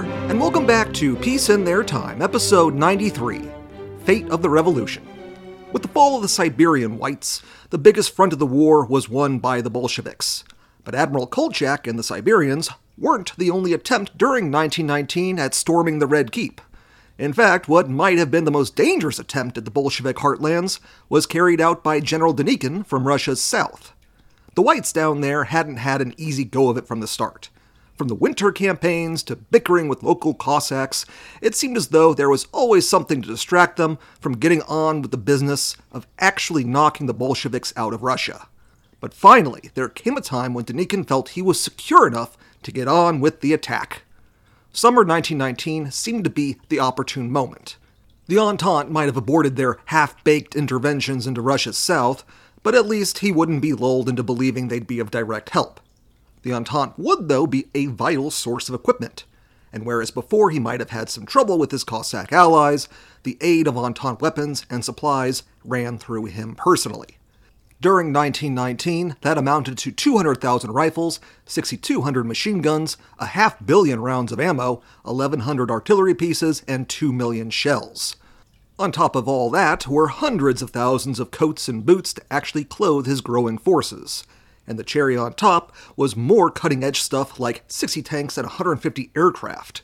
and welcome back to Peace in Their Time, episode 93 Fate of the Revolution. With the fall of the Siberian Whites, the biggest front of the war was won by the Bolsheviks. But Admiral Kolchak and the Siberians weren't the only attempt during 1919 at storming the Red Keep. In fact, what might have been the most dangerous attempt at the Bolshevik heartlands was carried out by General Denikin from Russia's south. The Whites down there hadn't had an easy go of it from the start. From the winter campaigns to bickering with local Cossacks, it seemed as though there was always something to distract them from getting on with the business of actually knocking the Bolsheviks out of Russia. But finally, there came a time when Denikin felt he was secure enough to get on with the attack. Summer 1919 seemed to be the opportune moment. The Entente might have aborted their half baked interventions into Russia's south, but at least he wouldn't be lulled into believing they'd be of direct help. The Entente would, though, be a vital source of equipment, and whereas before he might have had some trouble with his Cossack allies, the aid of Entente weapons and supplies ran through him personally. During 1919, that amounted to 200,000 rifles, 6,200 machine guns, a half billion rounds of ammo, 1,100 artillery pieces, and 2 million shells. On top of all that were hundreds of thousands of coats and boots to actually clothe his growing forces and the cherry on top was more cutting edge stuff like 60 tanks and 150 aircraft.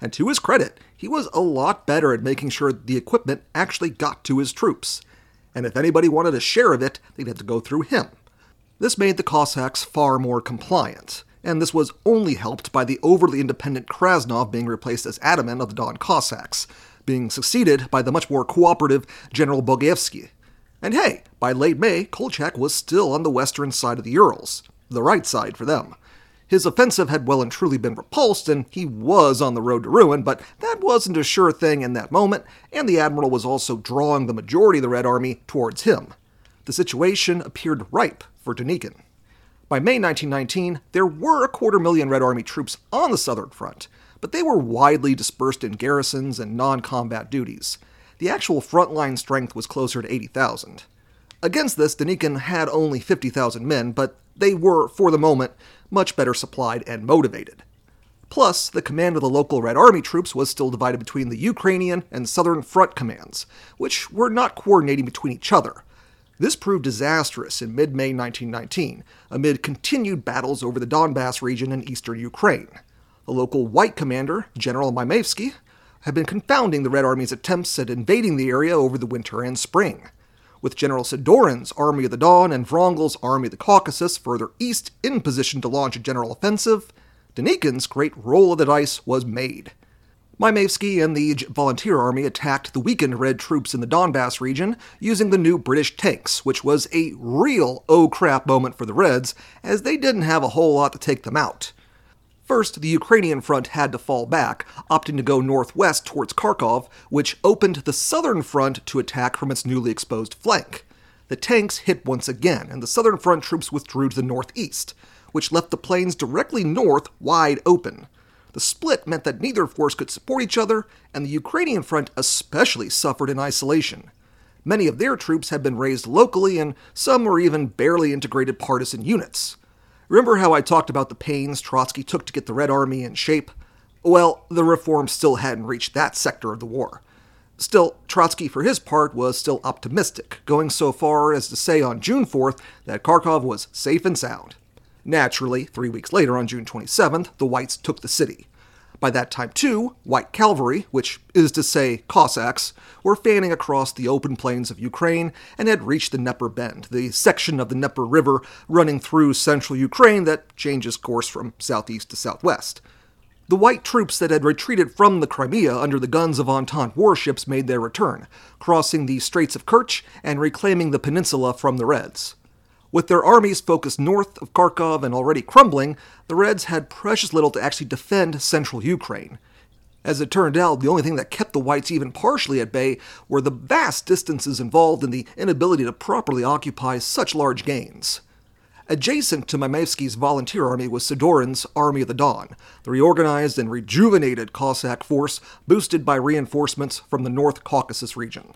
And to his credit, he was a lot better at making sure the equipment actually got to his troops. And if anybody wanted a share of it, they'd have to go through him. This made the Cossacks far more compliant, and this was only helped by the overly independent Krasnov being replaced as Ataman of the Don Cossacks, being succeeded by the much more cooperative General Bogaevsky. And hey, by late May, Kolchak was still on the western side of the Urals, the right side for them. His offensive had well and truly been repulsed, and he was on the road to ruin, but that wasn't a sure thing in that moment, and the Admiral was also drawing the majority of the Red Army towards him. The situation appeared ripe for Denikin. By May 1919, there were a quarter million Red Army troops on the Southern Front, but they were widely dispersed in garrisons and non combat duties the actual frontline strength was closer to 80,000. Against this, Denikin had only 50,000 men, but they were, for the moment, much better supplied and motivated. Plus, the command of the local Red Army troops was still divided between the Ukrainian and Southern Front commands, which were not coordinating between each other. This proved disastrous in mid May 1919, amid continued battles over the Donbass region in eastern Ukraine. The local White commander, General Maimaevsky, had been confounding the Red Army's attempts at invading the area over the winter and spring. With General Sidorin's Army of the Don and Wrangel's Army of the Caucasus further east in position to launch a general offensive, Denikin's great roll of the dice was made. Maimaevsky and the Volunteer Army attacked the weakened Red troops in the Donbass region using the new British tanks, which was a real oh crap moment for the Reds, as they didn't have a whole lot to take them out. First, the Ukrainian front had to fall back, opting to go northwest towards Kharkov, which opened the southern front to attack from its newly exposed flank. The tanks hit once again, and the southern front troops withdrew to the northeast, which left the plains directly north wide open. The split meant that neither force could support each other, and the Ukrainian front especially suffered in isolation. Many of their troops had been raised locally, and some were even barely integrated partisan units. Remember how I talked about the pains Trotsky took to get the Red Army in shape? Well, the reforms still hadn't reached that sector of the war. Still, Trotsky, for his part, was still optimistic, going so far as to say on June 4th that Kharkov was safe and sound. Naturally, three weeks later, on June 27th, the Whites took the city. By that time, too, white cavalry, which is to say Cossacks, were fanning across the open plains of Ukraine and had reached the Dnieper Bend, the section of the Dnieper River running through central Ukraine that changes course from southeast to southwest. The white troops that had retreated from the Crimea under the guns of Entente warships made their return, crossing the Straits of Kerch and reclaiming the peninsula from the Reds. With their armies focused north of Kharkov and already crumbling, the Reds had precious little to actually defend central Ukraine. As it turned out, the only thing that kept the Whites even partially at bay were the vast distances involved and the inability to properly occupy such large gains. Adjacent to Maimaevsky's volunteer army was Sidorin's Army of the Don, the reorganized and rejuvenated Cossack force boosted by reinforcements from the North Caucasus region.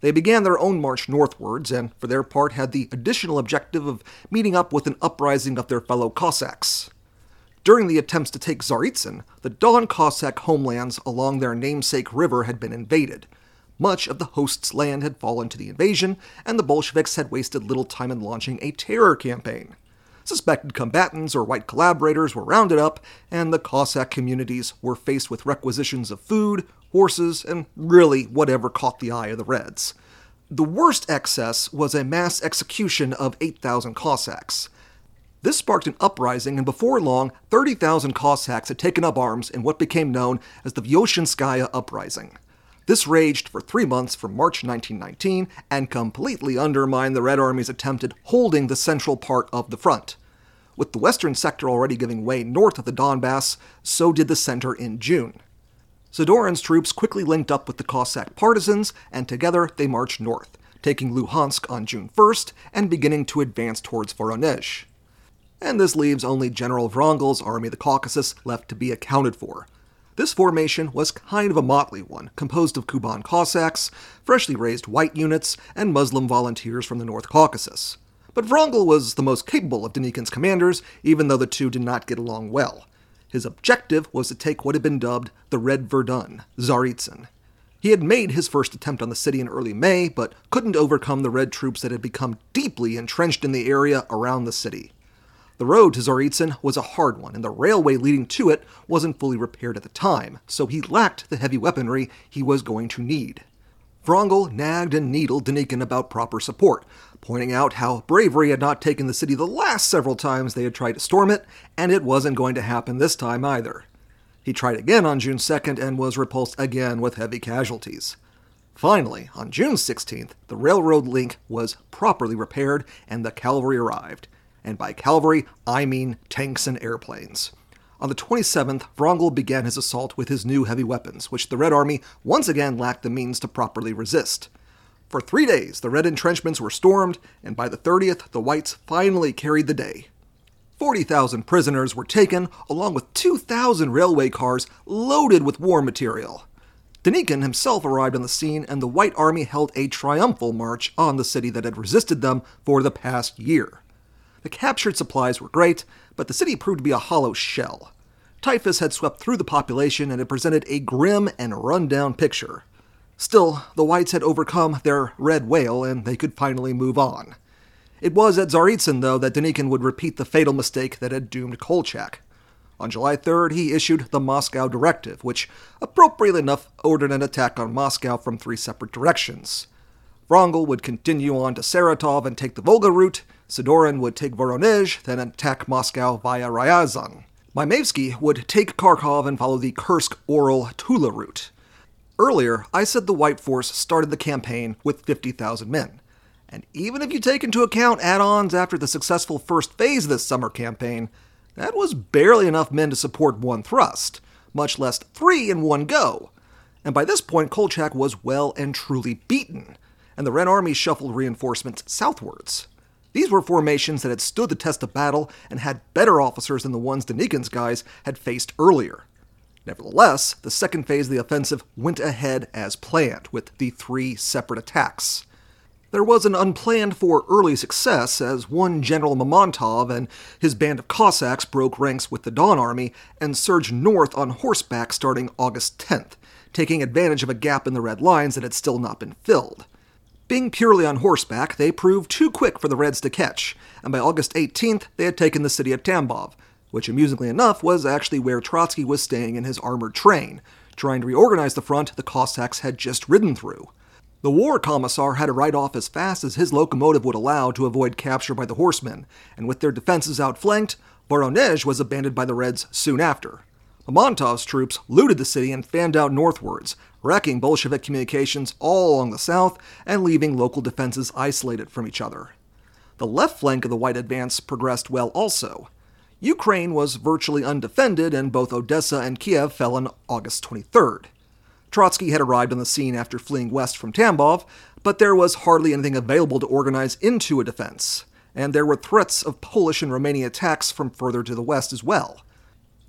They began their own march northwards, and for their part had the additional objective of meeting up with an uprising of their fellow Cossacks. During the attempts to take Tsaritsyn, the Don Cossack homelands along their namesake river had been invaded. Much of the host's land had fallen to the invasion, and the Bolsheviks had wasted little time in launching a terror campaign. Suspected combatants or white collaborators were rounded up, and the Cossack communities were faced with requisitions of food, horses, and really whatever caught the eye of the Reds. The worst excess was a mass execution of 8,000 Cossacks. This sparked an uprising, and before long, 30,000 Cossacks had taken up arms in what became known as the Vyoshinskaya Uprising. This raged for three months from March 1919 and completely undermined the Red Army's attempt at holding the central part of the front. With the western sector already giving way north of the Donbass, so did the center in June. Sidorin's troops quickly linked up with the Cossack partisans, and together they marched north, taking Luhansk on June 1st and beginning to advance towards Voronezh and this leaves only General Wrangel's Army of the Caucasus left to be accounted for. This formation was kind of a motley one, composed of Kuban Cossacks, freshly raised white units, and Muslim volunteers from the North Caucasus. But Wrangel was the most capable of Denikin's commanders, even though the two did not get along well. His objective was to take what had been dubbed the Red Verdun, Tsaritsyn. He had made his first attempt on the city in early May, but couldn't overcome the Red troops that had become deeply entrenched in the area around the city. The road to Tsaritsyn was a hard one, and the railway leading to it wasn't fully repaired at the time, so he lacked the heavy weaponry he was going to need. Wrangel nagged and needled Denikin about proper support, pointing out how bravery had not taken the city the last several times they had tried to storm it, and it wasn't going to happen this time either. He tried again on June 2nd and was repulsed again with heavy casualties. Finally, on June 16th, the railroad link was properly repaired and the cavalry arrived and by cavalry, I mean tanks and airplanes. On the 27th, Wrangel began his assault with his new heavy weapons, which the Red Army once again lacked the means to properly resist. For three days, the Red entrenchments were stormed, and by the 30th, the Whites finally carried the day. 40,000 prisoners were taken, along with 2,000 railway cars loaded with war material. Denikin himself arrived on the scene, and the White Army held a triumphal march on the city that had resisted them for the past year. The captured supplies were great, but the city proved to be a hollow shell. Typhus had swept through the population and it presented a grim and run-down picture. Still, the whites had overcome their red whale and they could finally move on. It was at Tsaritsyn, though, that Denikin would repeat the fatal mistake that had doomed Kolchak. On July 3rd, he issued the Moscow Directive, which, appropriately enough, ordered an attack on Moscow from three separate directions. Wrangel would continue on to Saratov and take the Volga route, Sidorin would take Voronezh, then attack Moscow via Ryazan. Maimevsky would take Kharkov and follow the Kursk Orel Tula route. Earlier, I said the White Force started the campaign with 50,000 men. And even if you take into account add ons after the successful first phase of this summer campaign, that was barely enough men to support one thrust, much less three in one go. And by this point, Kolchak was well and truly beaten, and the Red Army shuffled reinforcements southwards. These were formations that had stood the test of battle and had better officers than the ones Denikin's guys had faced earlier. Nevertheless, the second phase of the offensive went ahead as planned, with the three separate attacks. There was an unplanned for early success as one General Mamontov and his band of Cossacks broke ranks with the Don Army and surged north on horseback starting August 10th, taking advantage of a gap in the Red lines that had still not been filled. Being purely on horseback, they proved too quick for the Reds to catch, and by August 18th, they had taken the city of Tambov, which amusingly enough was actually where Trotsky was staying in his armored train, trying to reorganize the front the Cossacks had just ridden through. The war commissar had to ride off as fast as his locomotive would allow to avoid capture by the horsemen, and with their defenses outflanked, Voronezh was abandoned by the Reds soon after. Mamontov's troops looted the city and fanned out northwards, wrecking Bolshevik communications all along the south and leaving local defenses isolated from each other. The left flank of the White advance progressed well also. Ukraine was virtually undefended, and both Odessa and Kiev fell on August 23rd. Trotsky had arrived on the scene after fleeing west from Tambov, but there was hardly anything available to organize into a defense, and there were threats of Polish and Romanian attacks from further to the west as well.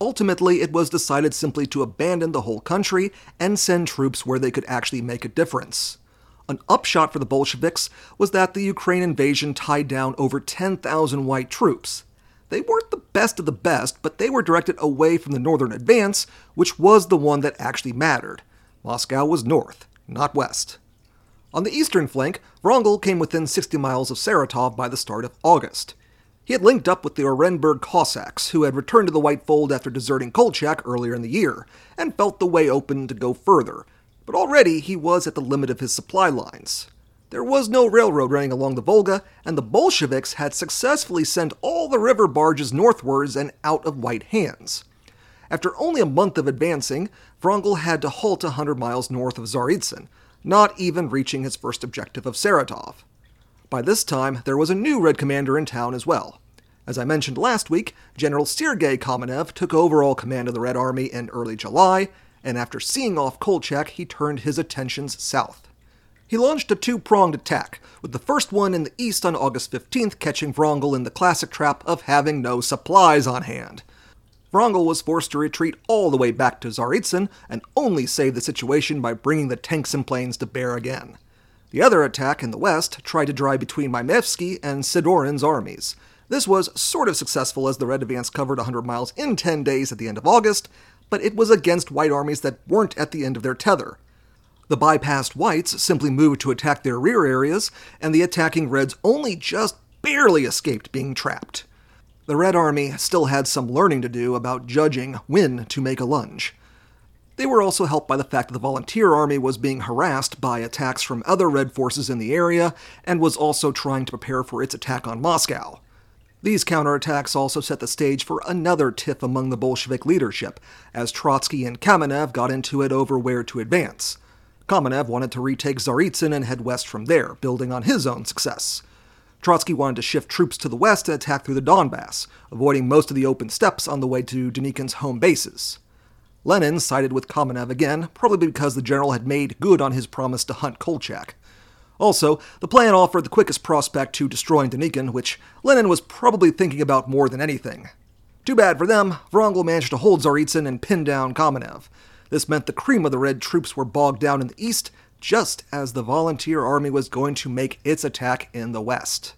Ultimately, it was decided simply to abandon the whole country and send troops where they could actually make a difference. An upshot for the Bolsheviks was that the Ukraine invasion tied down over 10,000 white troops. They weren't the best of the best, but they were directed away from the northern advance, which was the one that actually mattered. Moscow was north, not west. On the eastern flank, Wrangel came within 60 miles of Saratov by the start of August. He had linked up with the Orenburg Cossacks, who had returned to the White Fold after deserting Kolchak earlier in the year, and felt the way open to go further. But already he was at the limit of his supply lines. There was no railroad running along the Volga, and the Bolsheviks had successfully sent all the river barges northwards and out of white hands. After only a month of advancing, Wrangel had to halt a hundred miles north of Tsaritsyn, not even reaching his first objective of Saratov. By this time, there was a new Red commander in town as well. As I mentioned last week, General Sergei Kamenev took overall command of the Red Army in early July, and after seeing off Kolchak, he turned his attentions south. He launched a two pronged attack, with the first one in the east on August 15th catching Wrangel in the classic trap of having no supplies on hand. Wrangel was forced to retreat all the way back to Tsaritsyn and only saved the situation by bringing the tanks and planes to bear again. The other attack in the west tried to drive between Maimevsky and Sidorin's armies. This was sort of successful as the Red advance covered 100 miles in 10 days at the end of August, but it was against White armies that weren't at the end of their tether. The bypassed Whites simply moved to attack their rear areas, and the attacking Reds only just barely escaped being trapped. The Red Army still had some learning to do about judging when to make a lunge. They were also helped by the fact that the Volunteer Army was being harassed by attacks from other Red forces in the area and was also trying to prepare for its attack on Moscow. These counterattacks also set the stage for another tiff among the Bolshevik leadership, as Trotsky and Kamenev got into it over where to advance. Kamenev wanted to retake Tsaritsyn and head west from there, building on his own success. Trotsky wanted to shift troops to the west and attack through the Donbass, avoiding most of the open steppes on the way to Denikin's home bases. Lenin sided with Kamenev again, probably because the general had made good on his promise to hunt Kolchak. Also, the plan offered the quickest prospect to destroying Denikin, which Lenin was probably thinking about more than anything. Too bad for them, Wrangel managed to hold Tsaritsyn and pin down Kamenev. This meant the cream of the Red troops were bogged down in the east, just as the Volunteer Army was going to make its attack in the west.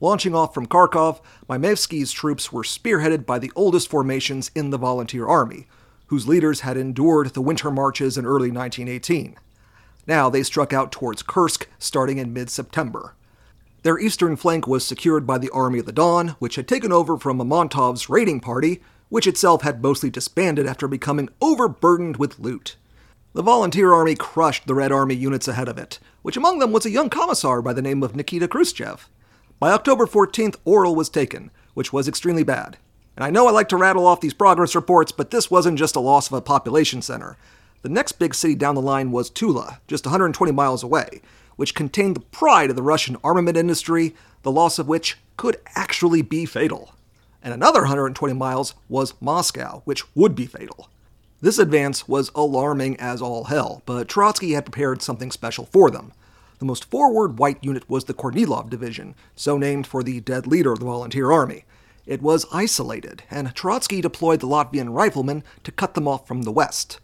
Launching off from Kharkov, Maimevsky's troops were spearheaded by the oldest formations in the Volunteer Army, whose leaders had endured the winter marches in early 1918. Now they struck out towards Kursk starting in mid September. Their eastern flank was secured by the Army of the Don, which had taken over from Mamontov's raiding party, which itself had mostly disbanded after becoming overburdened with loot. The Volunteer Army crushed the Red Army units ahead of it, which among them was a young commissar by the name of Nikita Khrushchev. By October 14th, Orel was taken, which was extremely bad. And I know I like to rattle off these progress reports, but this wasn't just a loss of a population center. The next big city down the line was Tula, just 120 miles away, which contained the pride of the Russian armament industry, the loss of which could actually be fatal. And another 120 miles was Moscow, which would be fatal. This advance was alarming as all hell, but Trotsky had prepared something special for them. The most forward white unit was the Kornilov Division, so named for the dead leader of the Volunteer Army. It was isolated, and Trotsky deployed the Latvian riflemen to cut them off from the west.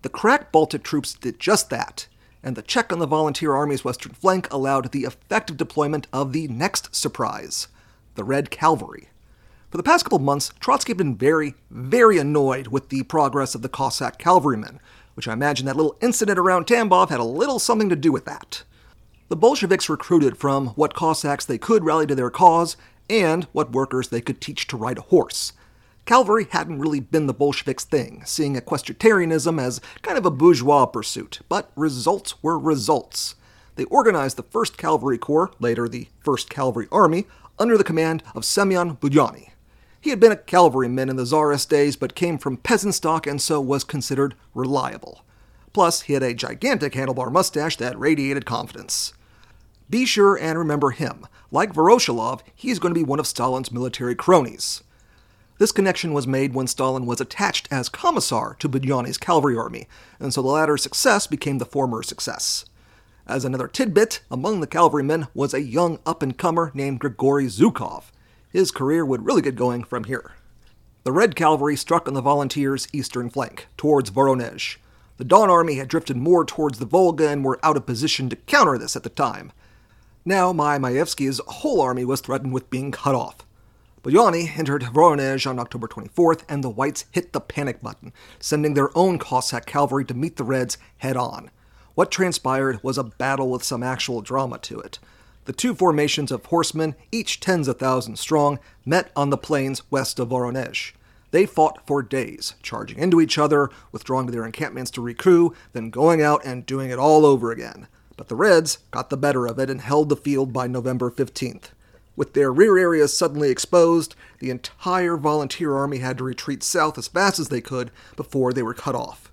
The crack Baltic troops did just that, and the check on the Volunteer Army's western flank allowed the effective deployment of the next surprise the Red Cavalry. For the past couple months, Trotsky had been very, very annoyed with the progress of the Cossack cavalrymen, which I imagine that little incident around Tambov had a little something to do with that. The Bolsheviks recruited from what Cossacks they could rally to their cause and what workers they could teach to ride a horse. Cavalry hadn't really been the Bolsheviks' thing, seeing equestrianism as kind of a bourgeois pursuit, but results were results. They organized the 1st Cavalry Corps, later the 1st Cavalry Army, under the command of Semyon Budyonny. He had been a cavalryman in the Tsarist days, but came from peasant stock and so was considered reliable. Plus, he had a gigantic handlebar mustache that radiated confidence. Be sure and remember him. Like Voroshilov, he is going to be one of Stalin's military cronies. This connection was made when Stalin was attached as commissar to Budyonny's cavalry army, and so the latter's success became the former's success. As another tidbit, among the cavalrymen was a young up and comer named Grigory Zhukov. His career would really get going from here. The Red Cavalry struck on the Volunteers' eastern flank, towards Voronezh. The Don Army had drifted more towards the Volga and were out of position to counter this at the time. Now, Maimevsky's whole army was threatened with being cut off. Budyonny entered Voronezh on October 24th, and the Whites hit the panic button, sending their own Cossack cavalry to meet the Reds head on. What transpired was a battle with some actual drama to it. The two formations of horsemen, each tens of thousands strong, met on the plains west of Voronezh. They fought for days, charging into each other, withdrawing to their encampments to recruit, then going out and doing it all over again. But the Reds got the better of it and held the field by November 15th. With their rear areas suddenly exposed, the entire volunteer army had to retreat south as fast as they could before they were cut off.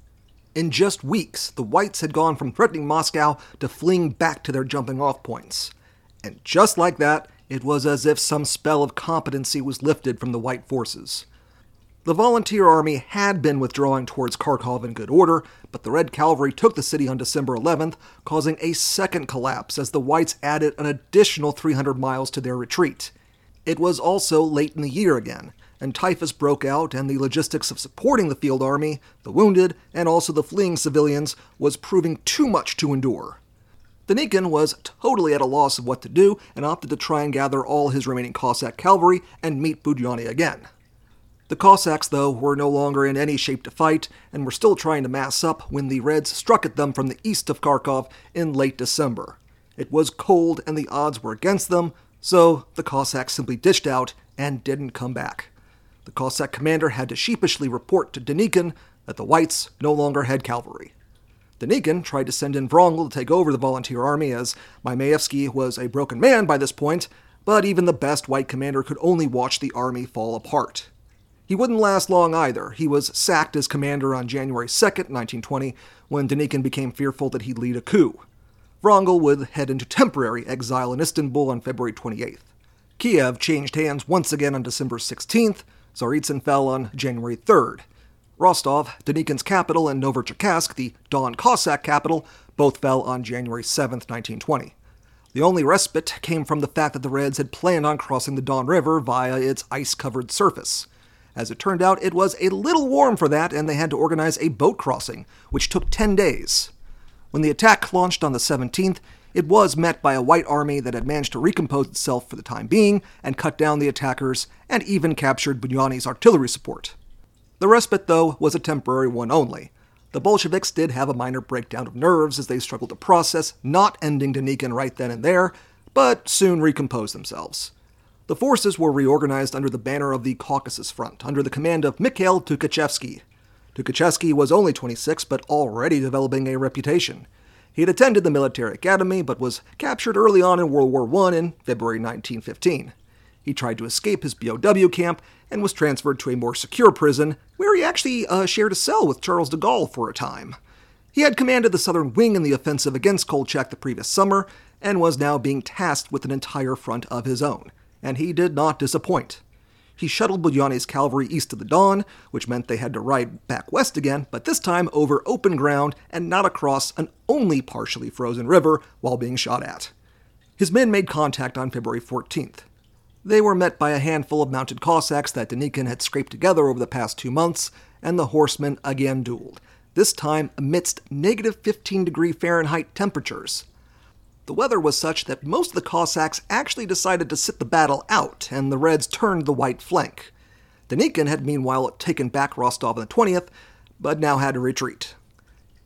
In just weeks, the Whites had gone from threatening Moscow to fleeing back to their jumping off points. And just like that, it was as if some spell of competency was lifted from the White forces. The volunteer army had been withdrawing towards Kharkov in good order, but the Red Cavalry took the city on December 11th, causing a second collapse as the Whites added an additional 300 miles to their retreat. It was also late in the year again, and typhus broke out, and the logistics of supporting the field army, the wounded, and also the fleeing civilians was proving too much to endure. Denikin was totally at a loss of what to do and opted to try and gather all his remaining Cossack cavalry and meet Budyonny again. The Cossacks, though, were no longer in any shape to fight and were still trying to mass up when the Reds struck at them from the east of Kharkov in late December. It was cold and the odds were against them, so the Cossacks simply dished out and didn't come back. The Cossack commander had to sheepishly report to Denikin that the Whites no longer had cavalry. Denikin tried to send in Wrangel to take over the volunteer army, as Maimaevsky was a broken man by this point, but even the best white commander could only watch the army fall apart. He wouldn't last long either. He was sacked as commander on January 2, 1920, when Denikin became fearful that he'd lead a coup. Wrangel would head into temporary exile in Istanbul on February 28th. Kiev changed hands once again on December 16th. Tsaritsyn fell on January 3rd. Rostov, Denikin's capital, and Novocherkassk, the Don Cossack capital, both fell on January 7, 1920. The only respite came from the fact that the Reds had planned on crossing the Don River via its ice covered surface. As it turned out, it was a little warm for that, and they had to organize a boat crossing, which took 10 days. When the attack launched on the 17th, it was met by a white army that had managed to recompose itself for the time being and cut down the attackers and even captured Budyonny's artillery support. The respite, though, was a temporary one only. The Bolsheviks did have a minor breakdown of nerves as they struggled to process not ending Denikin right then and there, but soon recomposed themselves. The forces were reorganized under the banner of the Caucasus Front, under the command of Mikhail Tukhachevsky. Tukhachevsky was only 26, but already developing a reputation. He had attended the military academy, but was captured early on in World War I in February 1915. He tried to escape his POW camp and was transferred to a more secure prison, where he actually uh, shared a cell with Charles de Gaulle for a time. He had commanded the southern wing in the offensive against Kolchak the previous summer, and was now being tasked with an entire front of his own and he did not disappoint. He shuttled Budyonny's cavalry east of the Don, which meant they had to ride back west again, but this time over open ground and not across an only partially frozen river while being shot at. His men made contact on February 14th. They were met by a handful of mounted Cossacks that Denikin had scraped together over the past two months, and the horsemen again dueled, this time amidst negative 15 degree Fahrenheit temperatures. The weather was such that most of the Cossacks actually decided to sit the battle out, and the Reds turned the white flank. Denikin had meanwhile taken back Rostov on the 20th, but now had to retreat.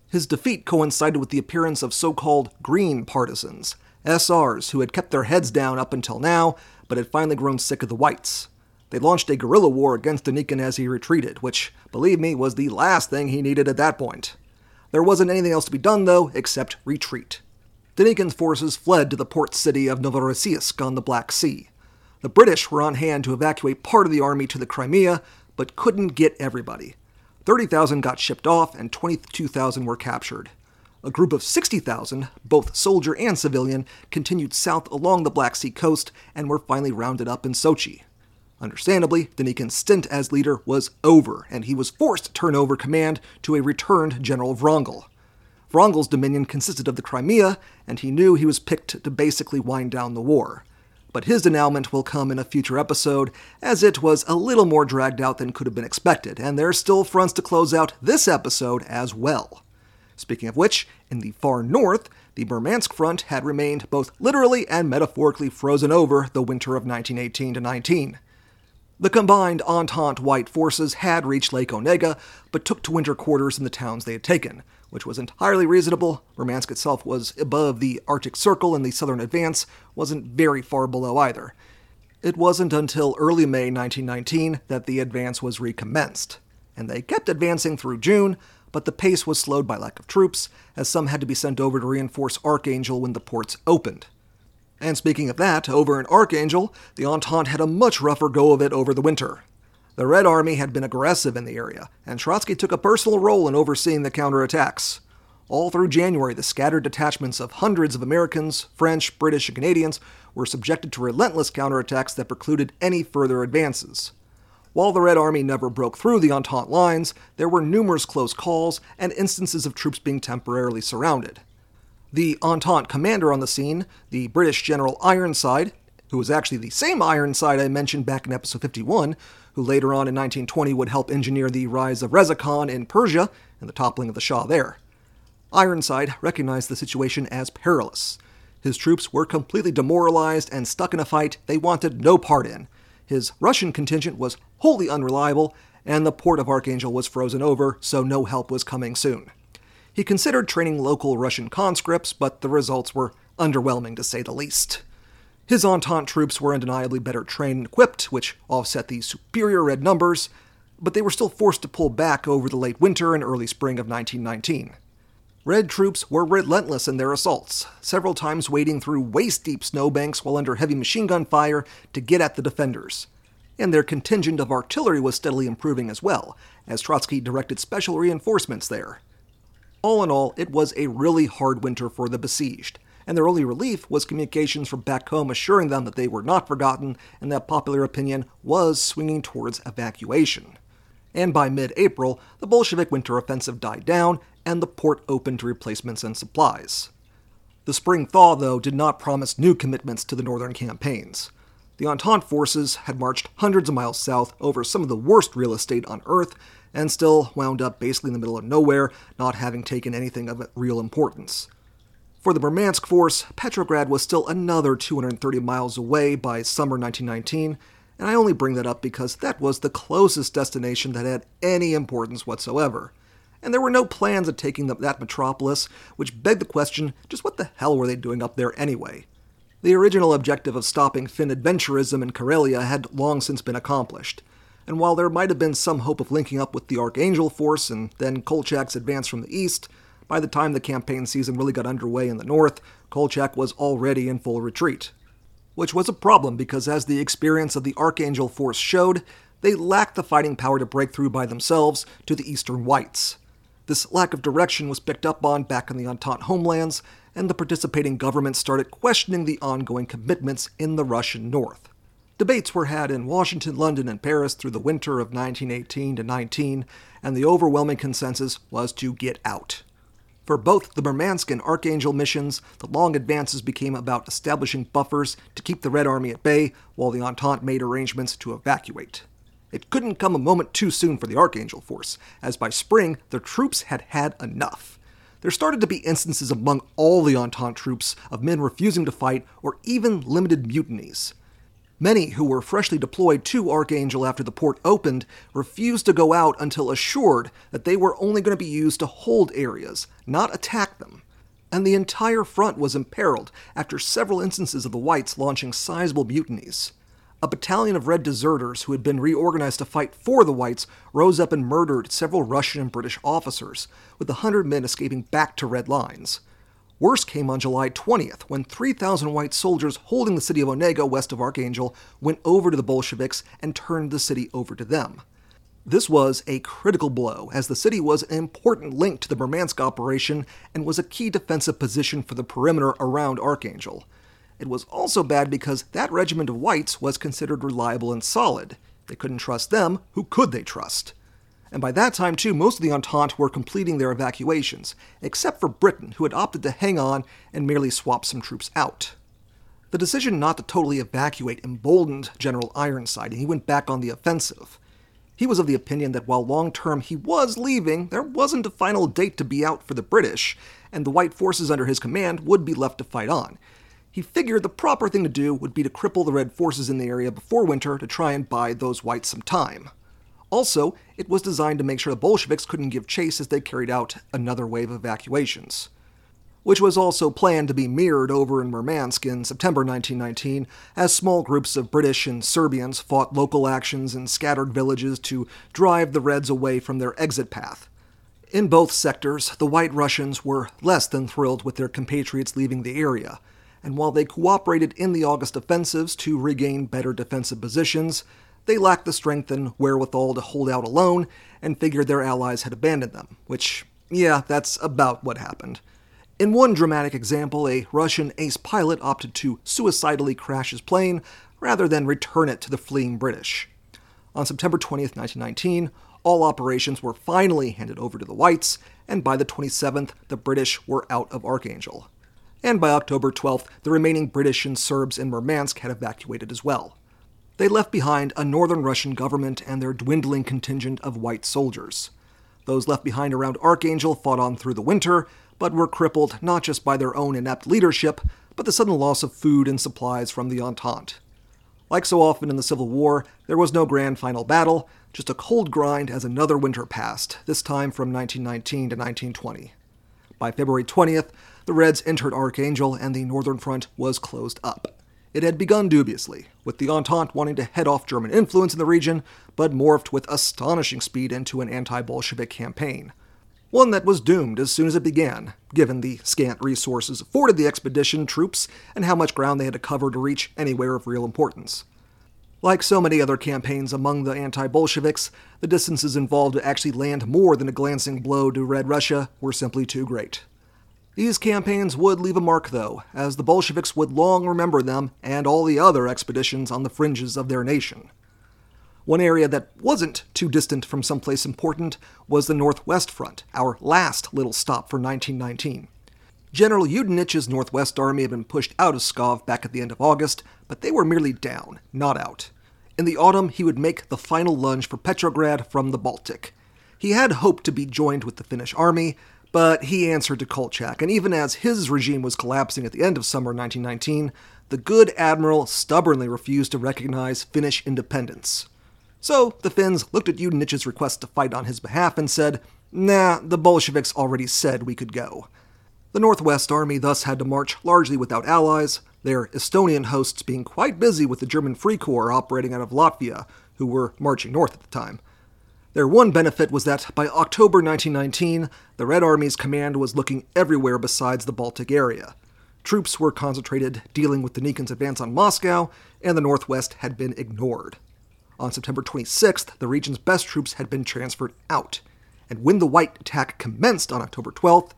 His defeat coincided with the appearance of so called green partisans, SRs who had kept their heads down up until now, but had finally grown sick of the whites. They launched a guerrilla war against Denikin as he retreated, which, believe me, was the last thing he needed at that point. There wasn't anything else to be done, though, except retreat. Denikin's forces fled to the port city of Novorossiysk on the Black Sea. The British were on hand to evacuate part of the army to the Crimea, but couldn't get everybody. 30,000 got shipped off and 22,000 were captured. A group of 60,000, both soldier and civilian, continued south along the Black Sea coast and were finally rounded up in Sochi. Understandably, Denikin's stint as leader was over, and he was forced to turn over command to a returned General Wrangel. Wrangel's dominion consisted of the Crimea, and he knew he was picked to basically wind down the war. But his denouement will come in a future episode, as it was a little more dragged out than could have been expected, and there are still fronts to close out this episode as well. Speaking of which, in the far north, the Murmansk front had remained both literally and metaphorically frozen over the winter of 1918 to 19. The combined Entente White forces had reached Lake Onega, but took to winter quarters in the towns they had taken, which was entirely reasonable. Murmansk itself was above the Arctic Circle, and the southern advance wasn't very far below either. It wasn't until early May 1919 that the advance was recommenced, and they kept advancing through June, but the pace was slowed by lack of troops, as some had to be sent over to reinforce Archangel when the ports opened. And speaking of that, over in Archangel, the Entente had a much rougher go of it over the winter. The Red Army had been aggressive in the area, and Trotsky took a personal role in overseeing the counterattacks. All through January, the scattered detachments of hundreds of Americans, French, British, and Canadians were subjected to relentless counterattacks that precluded any further advances. While the Red Army never broke through the Entente lines, there were numerous close calls and instances of troops being temporarily surrounded. The Entente commander on the scene, the British General Ironside, who was actually the same Ironside I mentioned back in episode 51, who later on in 1920 would help engineer the rise of Reza Khan in Persia and the toppling of the Shah there. Ironside recognized the situation as perilous. His troops were completely demoralized and stuck in a fight they wanted no part in. His Russian contingent was wholly unreliable, and the port of Archangel was frozen over, so no help was coming soon. He considered training local Russian conscripts, but the results were underwhelming to say the least. His Entente troops were undeniably better trained and equipped, which offset the superior red numbers, but they were still forced to pull back over the late winter and early spring of 1919. Red troops were relentless in their assaults, several times wading through waist deep snowbanks while under heavy machine gun fire to get at the defenders. And their contingent of artillery was steadily improving as well, as Trotsky directed special reinforcements there. All in all, it was a really hard winter for the besieged, and their only relief was communications from back home assuring them that they were not forgotten and that popular opinion was swinging towards evacuation. And by mid April, the Bolshevik winter offensive died down and the port opened to replacements and supplies. The spring thaw, though, did not promise new commitments to the northern campaigns. The Entente forces had marched hundreds of miles south over some of the worst real estate on Earth and still wound up basically in the middle of nowhere, not having taken anything of real importance. For the Murmansk force, Petrograd was still another 230 miles away by summer 1919, and I only bring that up because that was the closest destination that had any importance whatsoever. And there were no plans of taking that metropolis, which begged the question just what the hell were they doing up there anyway? The original objective of stopping Finn adventurism in Karelia had long since been accomplished. And while there might have been some hope of linking up with the Archangel force and then Kolchak's advance from the east, by the time the campaign season really got underway in the north, Kolchak was already in full retreat. Which was a problem because, as the experience of the Archangel Force showed, they lacked the fighting power to break through by themselves to the Eastern Whites. This lack of direction was picked up on back in the Entente homelands, and the participating governments started questioning the ongoing commitments in the Russian North. Debates were had in Washington, London, and Paris through the winter of 1918 to 19, and the overwhelming consensus was to get out. For both the Murmansk and Archangel missions, the long advances became about establishing buffers to keep the Red Army at bay while the Entente made arrangements to evacuate. It couldn't come a moment too soon for the Archangel force, as by spring, the troops had had enough. There started to be instances among all the Entente troops of men refusing to fight or even limited mutinies. Many who were freshly deployed to Archangel after the port opened refused to go out until assured that they were only going to be used to hold areas, not attack them. And the entire front was imperiled after several instances of the Whites launching sizable mutinies. A battalion of Red deserters who had been reorganized to fight for the Whites rose up and murdered several Russian and British officers, with a hundred men escaping back to Red lines. Worse came on July 20th, when 3,000 white soldiers holding the city of Onega west of Archangel went over to the Bolsheviks and turned the city over to them. This was a critical blow, as the city was an important link to the Murmansk operation and was a key defensive position for the perimeter around Archangel. It was also bad because that regiment of whites was considered reliable and solid. They couldn't trust them, who could they trust? And by that time, too, most of the Entente were completing their evacuations, except for Britain, who had opted to hang on and merely swap some troops out. The decision not to totally evacuate emboldened General Ironside, and he went back on the offensive. He was of the opinion that while long term he was leaving, there wasn't a final date to be out for the British, and the white forces under his command would be left to fight on. he figured the proper thing to do would be to cripple the Red forces in the area before winter to try and buy those whites some time. Also, it was designed to make sure the Bolsheviks couldn't give chase as they carried out another wave of evacuations. Which was also planned to be mirrored over in Murmansk in September 1919, as small groups of British and Serbians fought local actions in scattered villages to drive the Reds away from their exit path. In both sectors, the White Russians were less than thrilled with their compatriots leaving the area, and while they cooperated in the August offensives to regain better defensive positions, they lacked the strength and wherewithal to hold out alone and figured their allies had abandoned them, which, yeah, that's about what happened. In one dramatic example, a Russian ace pilot opted to suicidally crash his plane rather than return it to the fleeing British. On September 20th, 1919, all operations were finally handed over to the Whites, and by the 27th, the British were out of Archangel. And by October 12th, the remaining British and Serbs in Murmansk had evacuated as well they left behind a northern Russian government and their dwindling contingent of white soldiers. Those left behind around Archangel fought on through the winter, but were crippled not just by their own inept leadership, but the sudden loss of food and supplies from the Entente. Like so often in the Civil War, there was no grand final battle, just a cold grind as another winter passed, this time from 1919 to 1920. By February 20th, the Reds entered Archangel and the Northern Front was closed up. It had begun dubiously, with the Entente wanting to head off German influence in the region, but morphed with astonishing speed into an anti Bolshevik campaign. One that was doomed as soon as it began, given the scant resources afforded the expedition troops and how much ground they had to cover to reach anywhere of real importance. Like so many other campaigns among the anti Bolsheviks, the distances involved to actually land more than a glancing blow to Red Russia were simply too great. These campaigns would leave a mark, though, as the Bolsheviks would long remember them and all the other expeditions on the fringes of their nation. One area that wasn't too distant from someplace important was the Northwest Front, our last little stop for 1919. General Yudenich's Northwest Army had been pushed out of Pskov back at the end of August, but they were merely down, not out. In the autumn, he would make the final lunge for Petrograd from the Baltic. He had hoped to be joined with the Finnish army, but he answered to Kolchak, and even as his regime was collapsing at the end of summer 1919, the good admiral stubbornly refused to recognize Finnish independence. So the Finns looked at Yudenich's request to fight on his behalf and said, Nah, the Bolsheviks already said we could go. The Northwest Army thus had to march largely without allies, their Estonian hosts being quite busy with the German Free Corps operating out of Latvia, who were marching north at the time. Their one benefit was that by October 1919, the Red Army's command was looking everywhere besides the Baltic area. Troops were concentrated dealing with Denikin's advance on Moscow, and the Northwest had been ignored. On September 26th, the region's best troops had been transferred out, and when the White attack commenced on October 12th,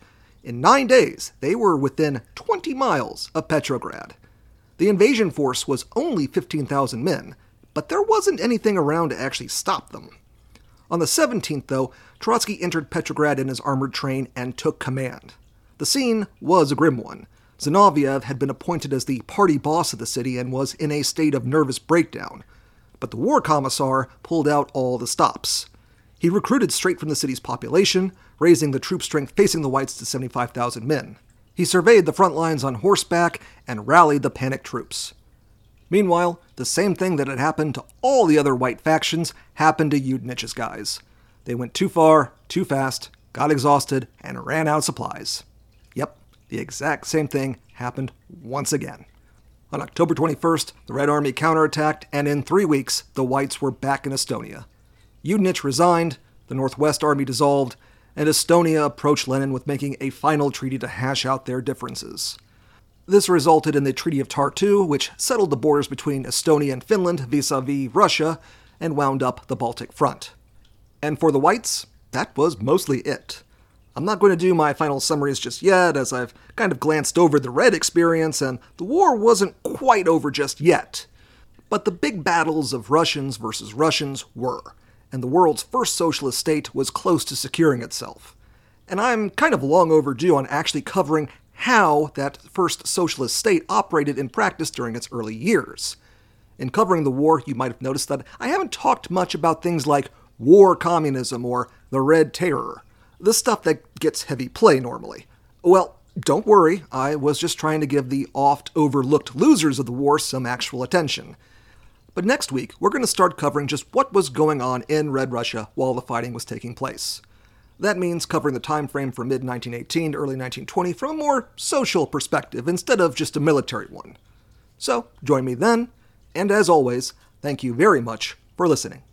in nine days they were within 20 miles of Petrograd. The invasion force was only 15,000 men, but there wasn't anything around to actually stop them. On the 17th, though, Trotsky entered Petrograd in his armored train and took command. The scene was a grim one. Zinoviev had been appointed as the party boss of the city and was in a state of nervous breakdown. But the war commissar pulled out all the stops. He recruited straight from the city's population, raising the troop strength facing the whites to 75,000 men. He surveyed the front lines on horseback and rallied the panicked troops. Meanwhile, the same thing that had happened to all the other white factions happened to Yudenich's guys. They went too far, too fast, got exhausted, and ran out of supplies. Yep, the exact same thing happened once again. On October 21st, the Red Army counterattacked, and in three weeks, the Whites were back in Estonia. Yudenich resigned, the Northwest Army dissolved, and Estonia approached Lenin with making a final treaty to hash out their differences. This resulted in the Treaty of Tartu, which settled the borders between Estonia and Finland vis a vis Russia and wound up the Baltic front. And for the Whites, that was mostly it. I'm not going to do my final summaries just yet, as I've kind of glanced over the Red experience, and the war wasn't quite over just yet. But the big battles of Russians versus Russians were, and the world's first socialist state was close to securing itself. And I'm kind of long overdue on actually covering how that first socialist state operated in practice during its early years. In covering the war, you might have noticed that I haven't talked much about things like war communism or the Red Terror, the stuff that gets heavy play normally. Well, Don't worry, I was just trying to give the oft overlooked losers of the war some actual attention. But next week, we're going to start covering just what was going on in Red Russia while the fighting was taking place. That means covering the time frame from mid 1918 to early 1920 from a more social perspective instead of just a military one. So, join me then, and as always, thank you very much for listening.